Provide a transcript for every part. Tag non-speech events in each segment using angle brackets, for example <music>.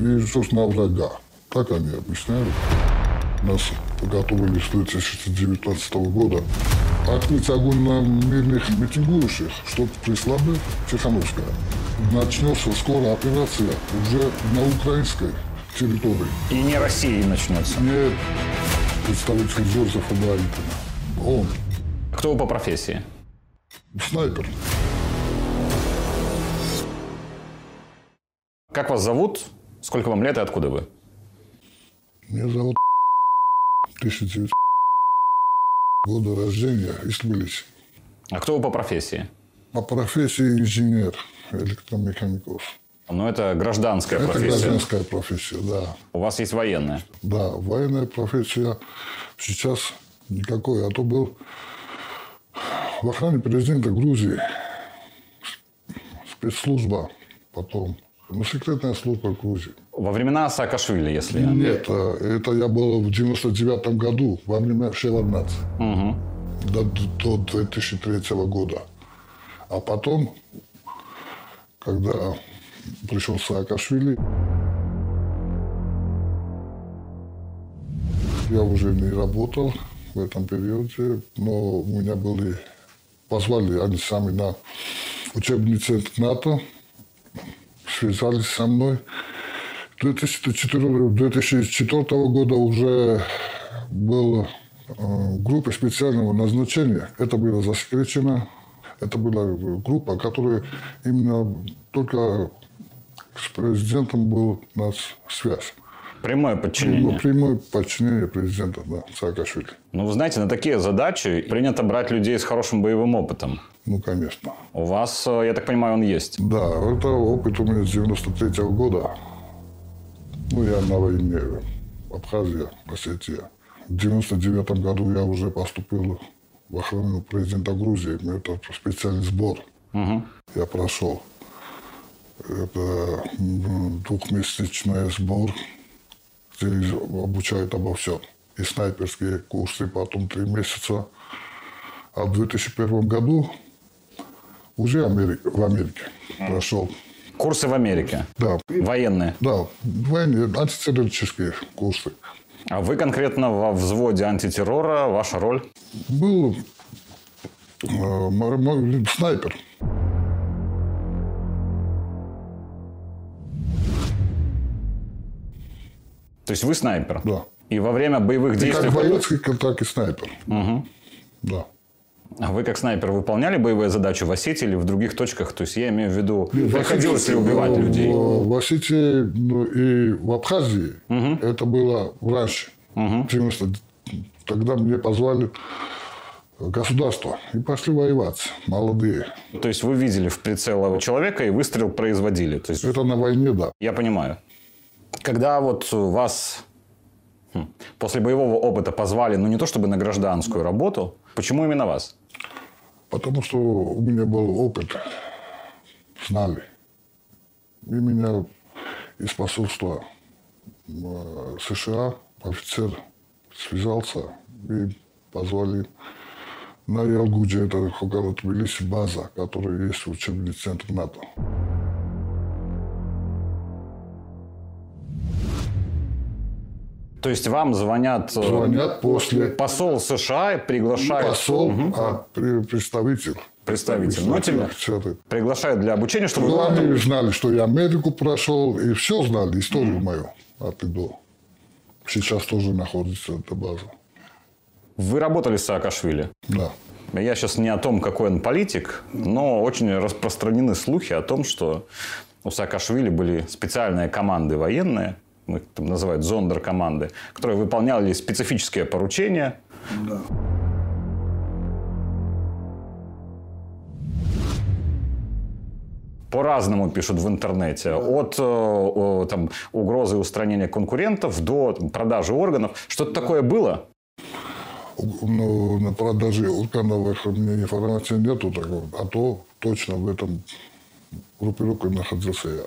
перейдешь на врага. Так они объясняют. Нас готовили с 2019 года открыть огонь на мирных митингующих, чтобы прислабить Тихановская. Начнется скоро операция уже на украинской территории. И не России начнется. Нет представитель Джозефа Байдена. Он Кто вы по профессии? снайпер. Как вас зовут? Сколько вам лет и откуда вы? Меня зовут <laughs> 1900 <laughs> года рождения из Тбилиси. А кто вы по профессии? По профессии инженер, электромехаников. Ну, это гражданская Это профессия. гражданская профессия, да. У вас есть военная. Да, военная профессия сейчас никакой. А то был в охране президента Грузии спецслужба потом. Ну, секретная служба Грузии. Во времена Саакашвили, если... Нет, э, это я был в 99 году, во время Шеварнац. До, до 2003 года. А потом, когда пришел Саакашвили, я уже не работал в этом периоде, но у меня были, позвали они сами на учебный центр НАТО, связались со мной. 2004, 2004 года уже была э, группа специального назначения. Это было засекречено. Это была группа, которая именно только с президентом был у нас связь. Прямое Ну, подчинение. прямое подчинение президента, да, Саакашвили. Ну, вы знаете, на такие задачи принято брать людей с хорошим боевым опытом. Ну, конечно. У вас, э, я так понимаю, он есть. Да, это опыт у меня с 93 года. Ну, я на войне в Абхазии, Осетия. В 99 году я уже поступил в охрану президента Грузии. Это специальный сбор. Я прошел. Это двухмесячный сбор, обучают обо всем. И снайперские курсы, потом три месяца. А в 2001 году уже Амери- в Америке прошел. Курсы в Америке. Да, Военные. да, военные, антитеррористические курсы. А вы конкретно во взводе антитеррора, ваша роль? Был э, снайпер. То есть вы снайпер? Да. И во время боевых И действий... как боец, так и снайпер. Да. А вы как снайпер выполняли боевые задачи в Осетии или в других точках? То есть я имею в виду, приходилось ли убивать в- людей? В, в Осетии ну, и в Абхазии это было раньше. 90 Тогда мне позвали государство и пошли воевать, молодые. То есть вы видели в прицел человека и выстрел производили? То есть Это на войне, да. я понимаю. Когда вот вас хм, после боевого опыта позвали, ну не то чтобы на гражданскую работу, почему именно вас? Потому что у меня был опыт, знали. И меня из посольства э, США офицер связался и позвали на Ялгуде, это около Тбилиси, база, которая есть учебный центр НАТО. То есть вам звонят, э, Звонят после посол США и приглашают... посол, а при- представитель. Представитель. Ну, тебя приглашают для обучения, чтобы... Ну, вы- они знали, что я Америку прошел, и все знали, историю мою от и до. Сейчас тоже находится эта база. Вы работали с Саакашвили. Да. Я сейчас не о том, какой он политик, но очень распространены слухи о том, что у Саакашвили были специальные команды военные, ну, их там называют зондеркоманды, которые выполняли специфические поручения. По-разному пишут в интернете. От э, там, угрозы устранения конкурентов до там, продажи органов. Что-то такое было? Ну, на продаже органов у меня информации нету такого. А то точно в этом группировке находился я.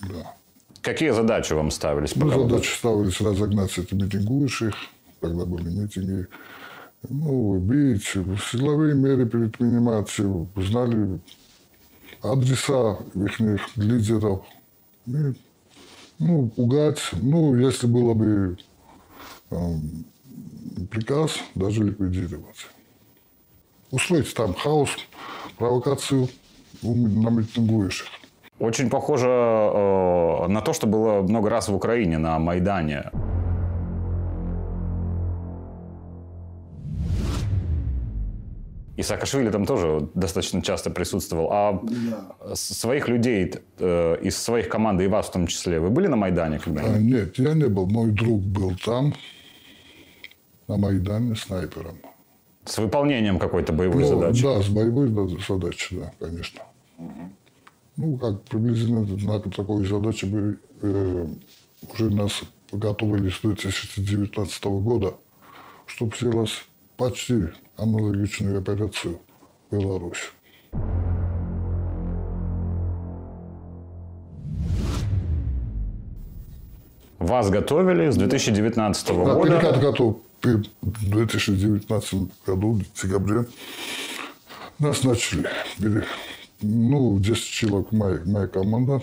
Да. Какие задачи вам ставились? Ну, задачи ставились разогнать этих митингующих, когда были митинги, ну, убить, силовые меры предпринимать, знали адреса их лидеров. И, Ну, пугать. Ну, если было бы э, приказ, даже ликвидировать. Устроить там хаос, провокацию на митингующих. Очень похоже э, на то, что было много раз в Украине на Майдане. И Саакашвили там тоже достаточно часто присутствовал. А да. своих людей э, из своих команды, и вас в том числе, вы были на Майдане когда-нибудь? А, нет, я не был. Мой друг был там, на Майдане, снайпером. С выполнением какой-то боевой ну, задачи? Да, с боевой задачей, да, конечно. Ну, как приблизительно на такой задаче мы э, уже нас готовили с 2019 года, чтобы сделать почти аналогичную операцию в Беларуси. Вас готовили с 2019 да, года? Да, перекат готов в 2019 году, в декабре. Нас начали. Ну, 10 человек моя, моя команда.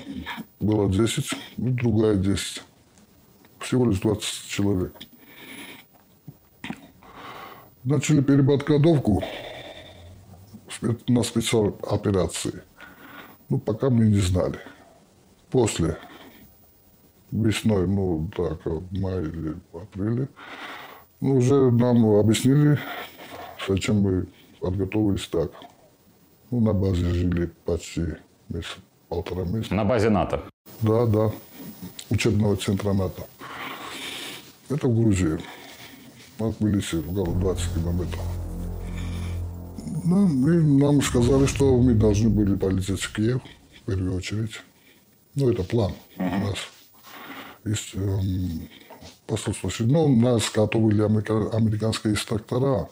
Было 10, и другая 10. Всего лишь 20 человек. Начали переподготовку на спецоперации. Ну, пока мы не знали. После весной, ну, так, в мае или апреле, ну, уже нам объяснили, зачем мы подготовились так. Ну, на базе жили почти месяц, полтора месяца. На базе НАТО? Да, да. Учебного центра НАТО. Это в Грузии от Тбилиси около 20 километров. Ну, и нам сказали, что мы должны были полететь в Киев в первую очередь. Ну, это план у нас. Есть, эм, послушайте, ну, нас готовили америка, американские инструктора.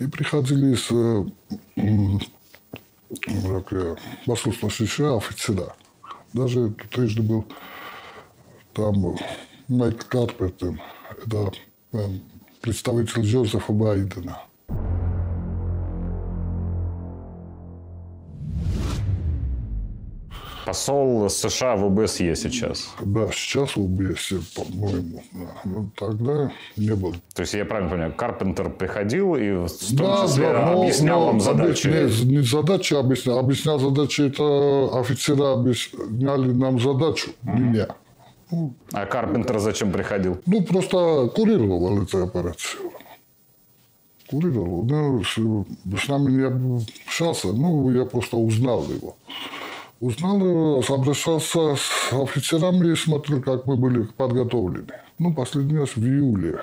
И приходили с э, э, послушавшие офицера. Даже трижды был там Майк Карпертер. Это эм, представитель Джозефа Байдена. Посол США в ОБСЕ сейчас. Да, сейчас в ОБСЕ, по-моему. Да. Но тогда не было. То есть, я правильно понимаю, Карпентер приходил и в том да, числе да, но, объяснял но, вам задачи? Нет, не задачи объяснял. Объяснял задачи, это офицера объясняли нам задачу, меня. А Карпентер зачем приходил? Ну, просто курировал эту операцию. Курировал. Ну, с, с нами не общался, ну, я просто узнал его. Узнал, обращался с офицерами и смотрел, как мы были подготовлены. Ну, последний раз в июле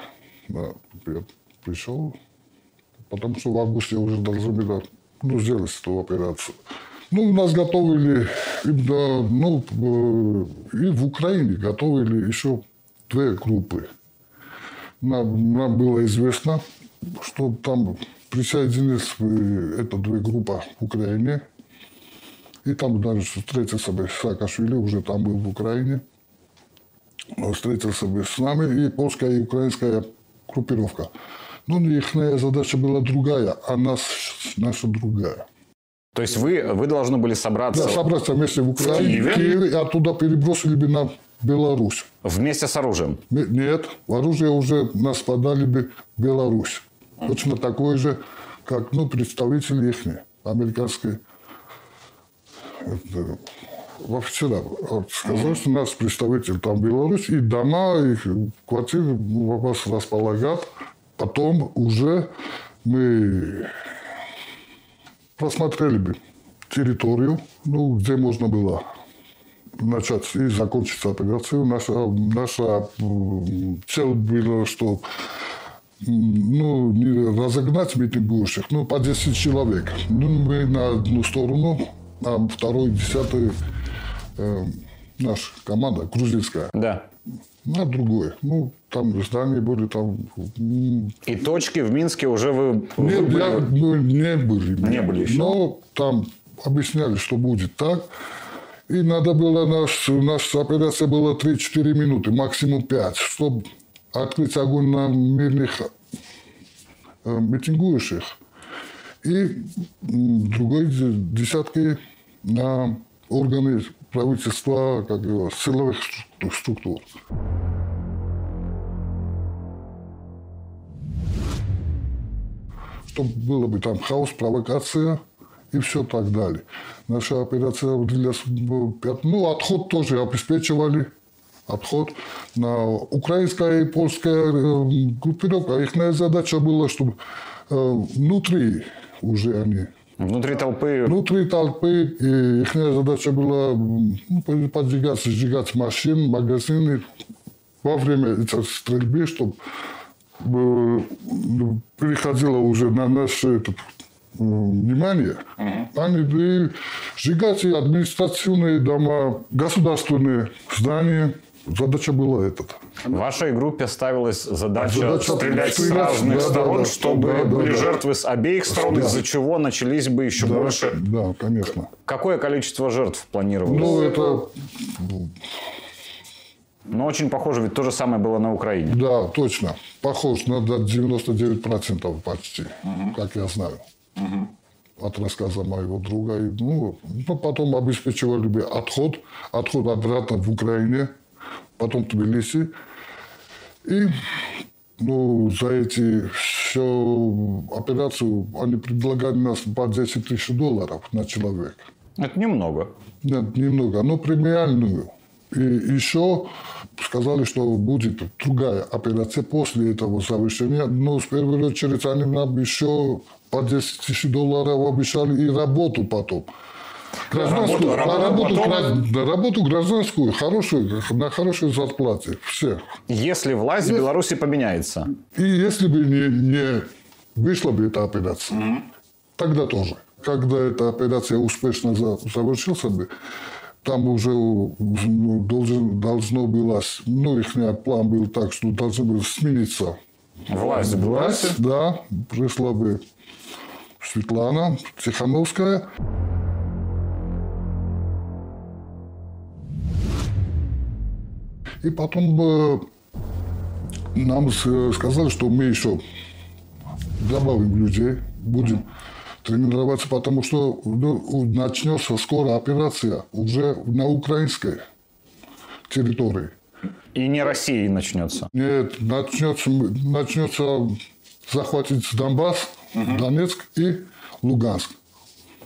да, я пришел, потому что в августе уже должны были ну, сделать эту операцию. Ну, нас готовили, да, ну, и в Украине готовили еще две группы. Нам, нам было известно, что там присоединились это две группы в Украине. И там даже встретился бы Саакашвили, уже там был в Украине. Встретился бы с нами и польская и украинская группировка. Но их задача была другая, а нас, наша другая. То есть вы, вы должны были собраться... Да, собраться вместе в Украине, в Киеве, в Киеве и оттуда перебросили бы на Беларусь. Вместе с оружием? Нет, оружие уже нас подали бы в Беларусь. Точно такое же, как ну, представители их американской в офицера сказал, что у нас представитель там Беларусь, и дома, и квартиры вас располагат. Потом уже мы просмотрели бы территорию, ну, где можно было начать и закончить операцию. Наша, наша цель была, что ну, не разогнать митингующих, ну, по 10 человек. Ну, мы на одну сторону, а второй, десятый э, наша команда, грузинская. Да. На другое. Ну, там здания были, там... И точки в Минске уже вы... Нет, вы я, мы не были. Не были еще? Но там объясняли, что будет так. И надо было, наш, наша операция была 3-4 минуты, максимум 5, чтобы открыть огонь на мирных э, митингующих. И другой десятки на органы правительства, как его, силовых структур. Чтобы было бы там хаос, провокация и все так далее. Наша операция длилась, ну, отход тоже обеспечивали отход на украинская и польская э, группировка. Их задача была, чтобы э, внутри уже они Внутри толпы? Внутри толпы. И их задача была ну, поджигать, сжигать машин, магазины во время этой стрельбы, чтобы э, переходило уже на наше это, внимание. Угу. Они сжигать и административные дома, государственные здания – Задача была этот. В вашей группе ставилась задача, задача стрелять, стрелять с разных да, сторон, да, да, чтобы да, были да, жертвы с обеих сторон, да. из-за чего начались бы еще да, больше. Да, конечно. Какое количество жертв планировалось? Ну, это... Но очень похоже, ведь то же самое было на Украине. Да, точно. Похож на 99% почти, угу. как я знаю. Угу. От рассказа моего друга. Ну, потом обеспечивали бы отход, отход обратно в Украине потом Тбилиси. И ну, за эти все операцию они предлагали нас по 10 тысяч долларов на человека. Это немного. Нет, немного, но премиальную. И еще сказали, что будет другая операция после этого завершения. Но в первую очередь они нам еще по 10 тысяч долларов обещали и работу потом. Гражданскую, работу, работу, потом... гра... работу гражданскую, хорошую, на хорошей зарплате. Все. Если власть если... в Беларуси поменяется. И если бы не, не вышла бы эта операция, mm тогда тоже. Когда эта операция успешно завершилась бы, там уже ну, должен, должно было, ну, их план был так, что должно было смениться власть, власть, да, пришла бы Светлана Тихановская. И потом нам сказали, что мы еще добавим людей, будем тренироваться, потому что ну, начнется скоро операция уже на украинской территории. И не России начнется? Нет, начнется, начнется захватить Донбасс, угу. Донецк и Луганск.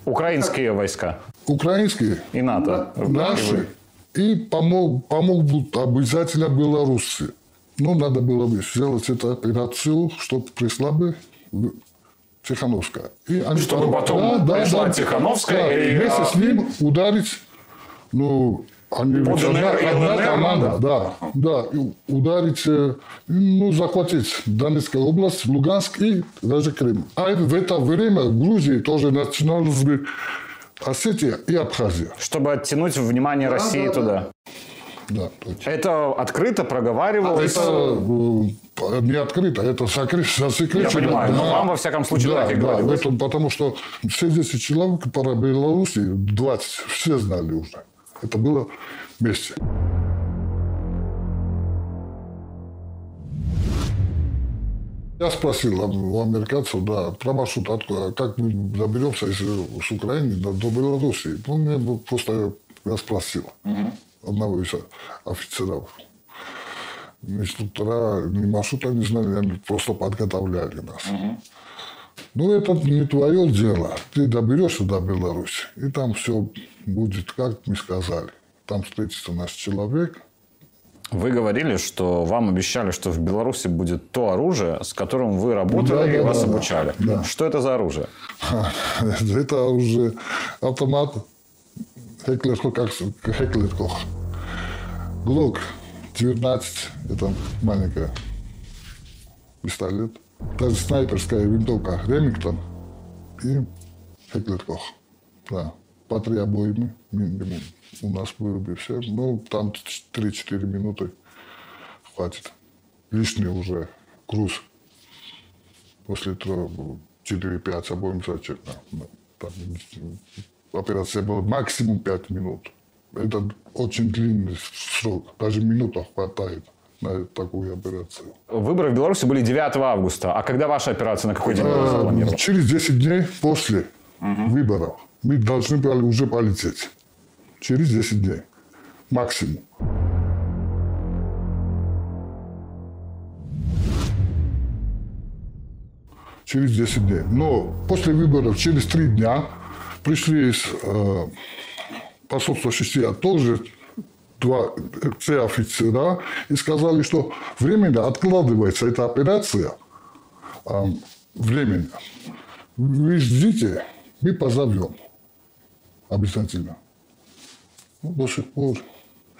Украинские войска? Украинские. И НАТО? Наши. И помог, помогут обязательно белорусы. Ну, надо было бы сделать эту операцию, чтобы пришла бы Тихановская. И они чтобы потом да, пришла да, Тихановская да, и... Вместе с ним ударить, ну, они ДНР, одна ЛНР, команда, да, да, ударить, э, ну, захватить Донецкую область, Луганск и даже Крым. А в это время в Грузии тоже начиналось бы Осетия и Абхазия. Чтобы оттянуть внимание да, России да, туда. Да, точно. Это открыто проговаривалось? Это э, не открыто, это засекречено. Я понимаю, да. но вам, во всяком случае, да, так и да, это, потому что все 10 человек по Беларуси, 20, все знали уже. Это было вместе. Я спросил у американцев, да, про маршрут, откуда, как мы доберемся если с Украины до, до Беларуси. Ну, мне просто я спросил одного из офицеров. Инструктора ни маршрута не знали, они просто подготовляли нас. Угу. Ну, это не твое дело. Ты доберешься до Беларуси, и там все будет, как мы сказали. Там встретится наш человек – вы говорили, что вам обещали, что в Беларуси будет то оружие, с которым вы работали да, и да, вас да, обучали. Да. Что это за оружие? Это уже автомат Хеклер, как Хеклер Кох. Глок 19, это маленькая пистолет. Даже снайперская винтовка Ремингтон и Хеклер Кох. Да, по три обоймы минимум у нас выруби все. Ну, там 3-4 минуты хватит. Лишний уже груз. После 4-5 обоим зачем. Там, операция была максимум 5 минут. Это очень длинный срок. Даже минута хватает на такую операцию. Выборы в Беларуси были 9 августа. А когда ваша операция, на какой день запланирована? Через 10 дней после угу. выборов мы должны были уже полететь. Через 10 дней. Максимум. Через 10 дней. Но после выборов, через 3 дня, пришли из э, посольства Шестия тоже два офицера и сказали, что временно откладывается эта операция э, временно. Вы ждите, мы позовем. Обязательно. Ну, до сих пор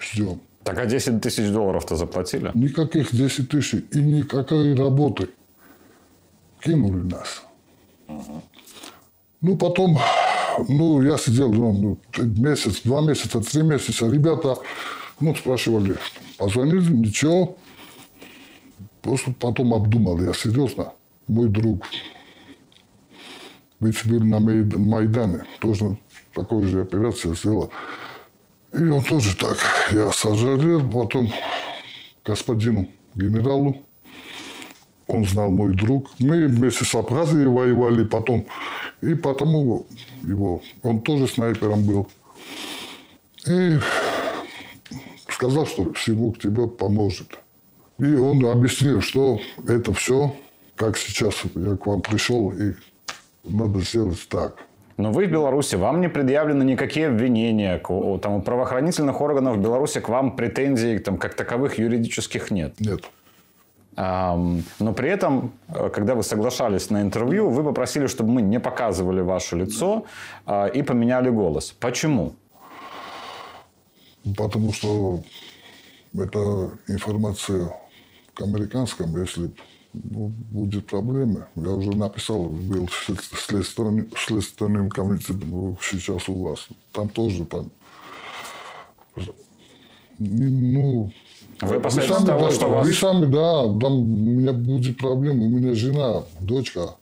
ждем. Так а 10 тысяч долларов-то заплатили? Никаких 10 тысяч и никакой работы. Кинули нас. Угу. Ну, потом, ну, я сидел ну, месяц, два месяца, три месяца. Ребята, ну, спрашивали, позвонили, ничего. Просто потом обдумал, я серьезно. Мой друг, ведь был на Майдане, тоже такой же операция сделал. И он тоже так. Я сожалел, потом господину генералу, он знал мой друг. Мы вместе с Абхазией воевали потом. И потому его, он тоже снайпером был. И сказал, что Сивук тебе поможет. И он объяснил, что это все, как сейчас я к вам пришел, и надо сделать так. Но вы в Беларуси, вам не предъявлены никакие обвинения, там, у правоохранительных органов Беларуси к вам претензий там, как таковых юридических нет. Нет. Но при этом, э, когда вы соглашались на интервью, вы попросили, чтобы мы не показывали ваше лицо а, и поменяли голос. Почему? Потому что это информация к американскому, если ну, будет проблемы. Я уже написал, был следственным, следственным комитетом сейчас у вас. Там тоже там. Ну, вы опасаетесь сами, того, да, что вас... Вы сами, да, там у меня будет проблема. У меня жена, дочка.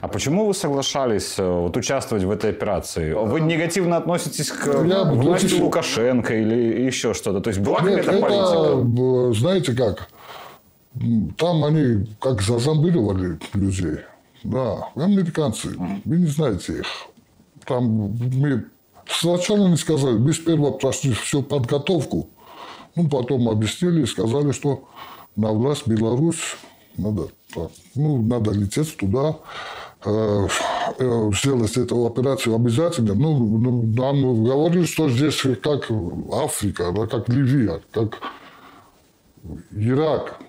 А почему вы соглашались э, вот, участвовать в этой операции? Вы негативно относитесь к я, власти 2000... Лукашенко или еще что-то? То есть была какая-то политика? Знаете как? Там они как зазомбировали людей. Да, американцы, вы не знаете их. Там мы сначала не сказали, без первого прошли всю подготовку. Ну, потом объяснили и сказали, что на власть Беларусь надо, ну, надо лететь туда, э, э, сделать эту операцию обязательно. Ну, ну, нам говорили, что здесь как Африка, да, как Ливия, как Ирак.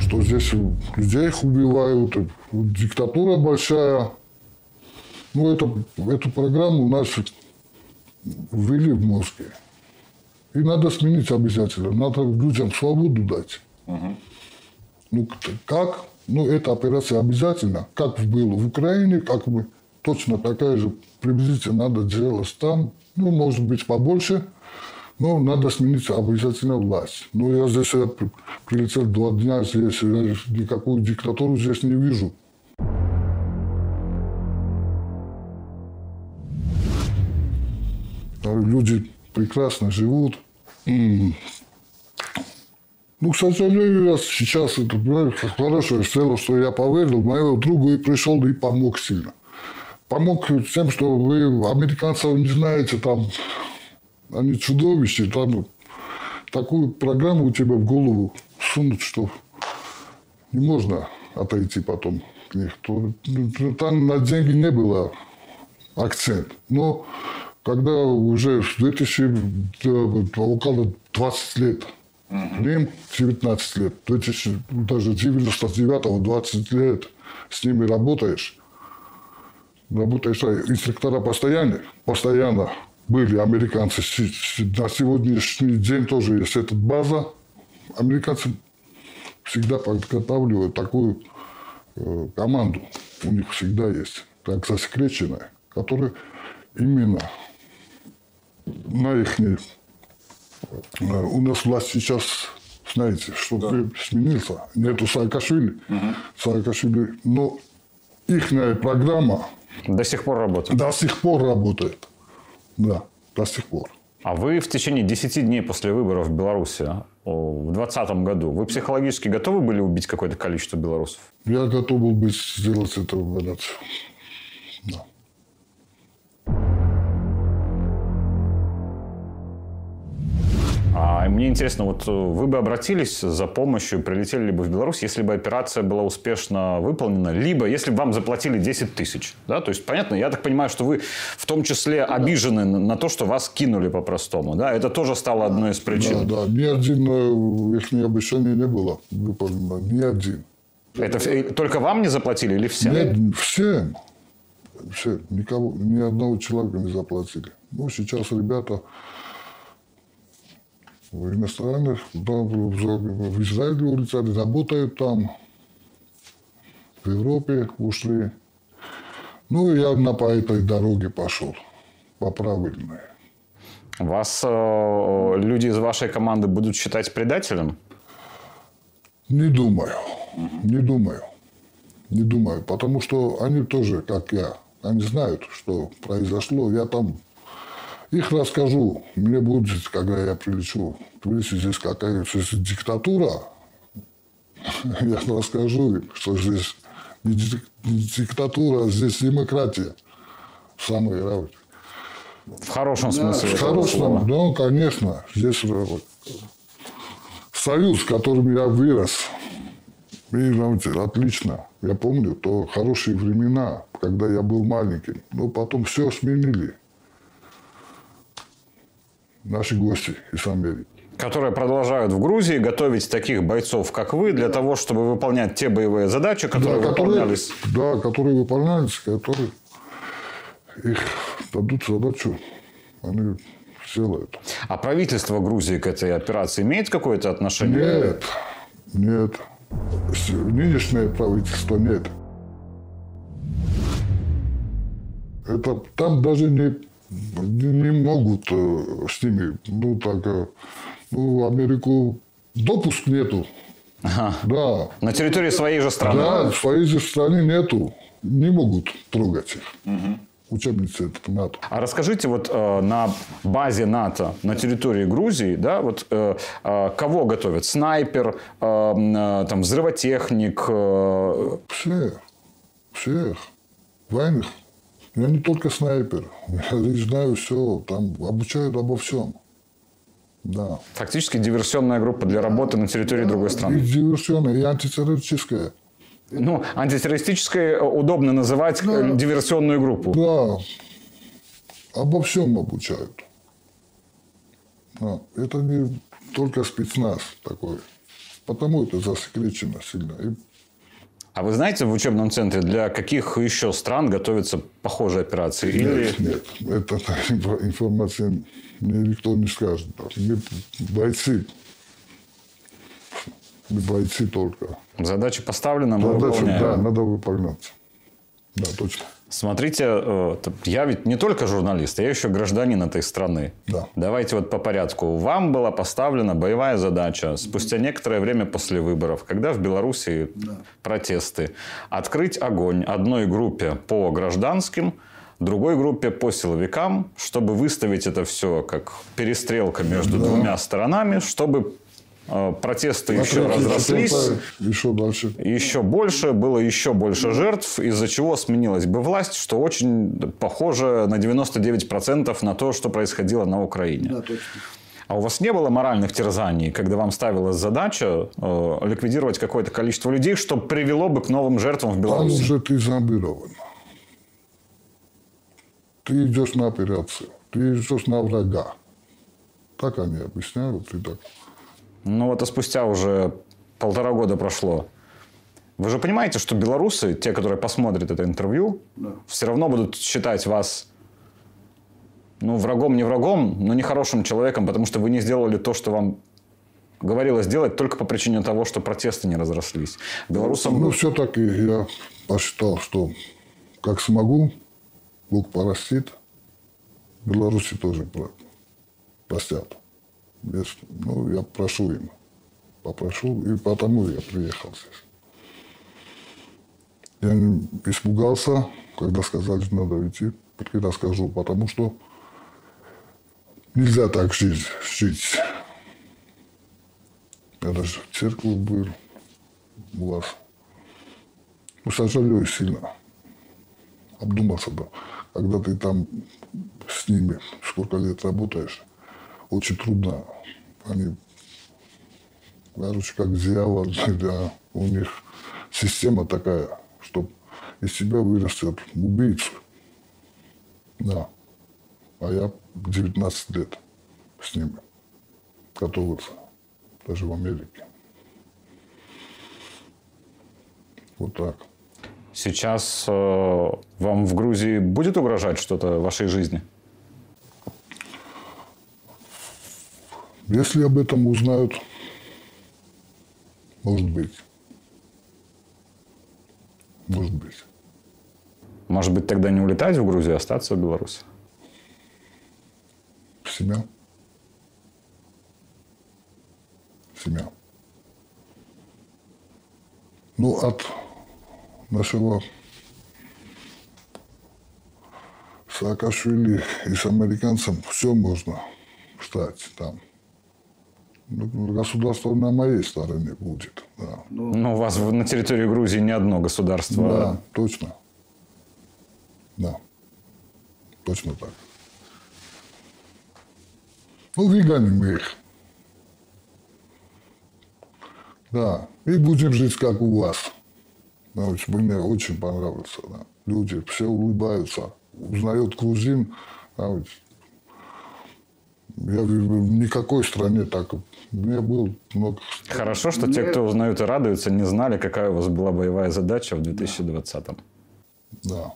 Что здесь людей их убивают, диктатура большая. Ну, это, эту программу у нас ввели в Москве. И надо сменить обязательно. Надо людям свободу дать. Угу. Ну, как? Ну, эта операция обязательно. Как было в Украине, как мы точно такая же приблизительно надо делать там. Ну, может быть, побольше. Но надо сменить обязательно власть. Ну, я здесь я прилетел два дня, здесь я никакую диктатуру здесь не вижу. люди прекрасно живут. Ну, к сожалению, я сейчас это хорошее сделал, что я поверил моему другу и пришел и помог сильно. Помог тем, что вы американцев не знаете, там они чудовища, там такую программу у тебя в голову сунут, что не можно отойти потом к них. Ну, там на деньги не было акцент. Но когда уже в 2000, около 20 лет, им 19 лет, 2000, даже 99 20 лет с ними работаешь, работаешь, инструктора постоянно, постоянно были американцы. На сегодняшний день тоже есть эта база. Американцы всегда подготавливают такую э, команду. У них всегда есть, так засекреченная, которая именно на их э, у нас власть сейчас, знаете, что да. сменился. Нету Саакашвили. Угу. Саакашвили. Но их программа... До сих пор работает? До сих пор работает. Да, до сих пор. А вы в течение 10 дней после выборов в Беларуси в 2020 году, вы психологически готовы были убить какое-то количество белорусов? Я готов был быть сделать эту операцию. Да. А мне интересно, вот э, вы бы обратились за помощью, прилетели ли бы в Беларусь, если бы операция была успешно выполнена, либо если бы вам заплатили 10 тысяч. Да? То есть, понятно, я так понимаю, что вы в том числе обижены на то, что вас кинули по-простому. Да? Это тоже стало одной из причин. Да, да. Ни один э, их обещание не было выполнено. Ни один. Это только вам не заплатили или всем? Нет, всем. Все, никого, ни одного человека не заплатили. Ну, сейчас ребята иностранных, да, в Израиле улетали, работают там, в Европе ушли. Ну, я на по этой дороге пошел, по правильной. Вас э, люди из вашей команды будут считать предателем? Не думаю. Не думаю. Не думаю. Потому что они тоже, как я, они знают, что произошло. Я там их расскажу. Мне будет, когда я прилечу, прилечу здесь какая-то диктатура, я расскажу им, что здесь не диктатура, а здесь демократия. Самый главное. В хорошем смысле. В хорошем, да, конечно. Здесь союз, в котором я вырос. И, знаете, отлично. Я помню, то хорошие времена, когда я был маленьким. Но потом все сменили наши гости из Америки. Которые продолжают в Грузии готовить таких бойцов, как вы, для того, чтобы выполнять те боевые задачи, которые да, выполнялись. Которые, да, которые выполнялись, которые их дадут задачу, они сделают. А правительство Грузии к этой операции имеет какое-то отношение? Нет, нет. Нынешнее правительство нет. Это там даже не не могут с ними, ну, так, э, ну, Америку допуск нету. Ага. Да. На территории своей же страны? Да, в своей же стране нету. Не могут трогать их. Угу. Учебницы это НАТО. А расскажите, вот э, на базе НАТО на территории Грузии, да, вот э, э, кого готовят? Снайпер, э, э, там, взрывотехник? Э... Всех. Всех. Военных я не только снайпер. <laughs> Я знаю все. Там обучают обо всем. Да. Фактически диверсионная группа для работы на территории да, другой страны. И диверсионная, и антитеррористическая. Ну, антитеррористической удобно называть да. диверсионную группу. Да. Обо всем обучают. Да. Это не только спецназ такой. Потому это засекречено сильно. И а вы знаете в учебном центре, для каких еще стран готовятся похожие операции? Нет, Или... нет. Это <laughs> информация мне никто не скажет. Мы бойцы. Мы бойцы только. Задача поставлена, мы Задача, выполняем. Да, надо выполнять. Да, точно. Смотрите, э, я ведь не только журналист, я еще гражданин этой страны. Да. Давайте вот по порядку. Вам была поставлена боевая задача спустя некоторое время после выборов, когда в Беларуси да. протесты, открыть огонь одной группе по гражданским, другой группе по силовикам, чтобы выставить это все как перестрелка между да. двумя сторонами, чтобы Э, протесты еще разрослись. Еще дальше. Еще больше, было еще больше жертв, из-за чего сменилась бы власть, что очень похоже на 99% на то, что происходило на Украине. Да, точно. А у вас не было моральных терзаний, когда вам ставилась задача э, ликвидировать какое-то количество людей, что привело бы к новым жертвам в Беларуси? Там уже ты зомбирован. Ты идешь на операцию, ты идешь на врага. Так они объясняют. И так. Ну вот, а спустя уже полтора года прошло. Вы же понимаете, что белорусы, те, которые посмотрят это интервью, да. все равно будут считать вас ну, врагом, не врагом, но нехорошим человеком, потому что вы не сделали то, что вам говорилось сделать только по причине того, что протесты не разрослись. Белорусам... Ну, все-таки я посчитал, что как смогу, Бог порастит, Беларуси тоже простят. Ну, я прошу им. Попрошу, и потому я приехал здесь. Я испугался, когда сказали, что надо идти. И расскажу, потому что нельзя так жить. жить. Я даже в церкви был у вас. Ну, сожалею сильно обдуматься бы. Когда ты там с ними сколько лет работаешь, очень трудно. Они, короче, как дьявол, <laughs> да, у них система такая, чтобы из себя вырастет убийцу. Да. А я 19 лет с ними готовился, даже в Америке. Вот так. Сейчас э, вам в Грузии будет угрожать что-то вашей жизни? Если об этом узнают, может быть. Может быть. Может быть, тогда не улетать в Грузию, а остаться в Беларуси? Семья. Семья. Ну, от нашего Саакашвили и с американцем все можно стать там. Ну, государство на моей стороне будет. Да, Ну, у вас на территории Грузии не одно государство. да точно. Да. Точно так. Ну, выгоним мы их. Да. И будем жить, как у вас. Да, очень- мне очень понравится. Да. Люди все улыбаются. Узнают грузин. Да. Я в никакой стране так... Я был много... Хорошо, что те, кто узнают и радуются, не знали, какая у вас была боевая задача в 2020-м. Да.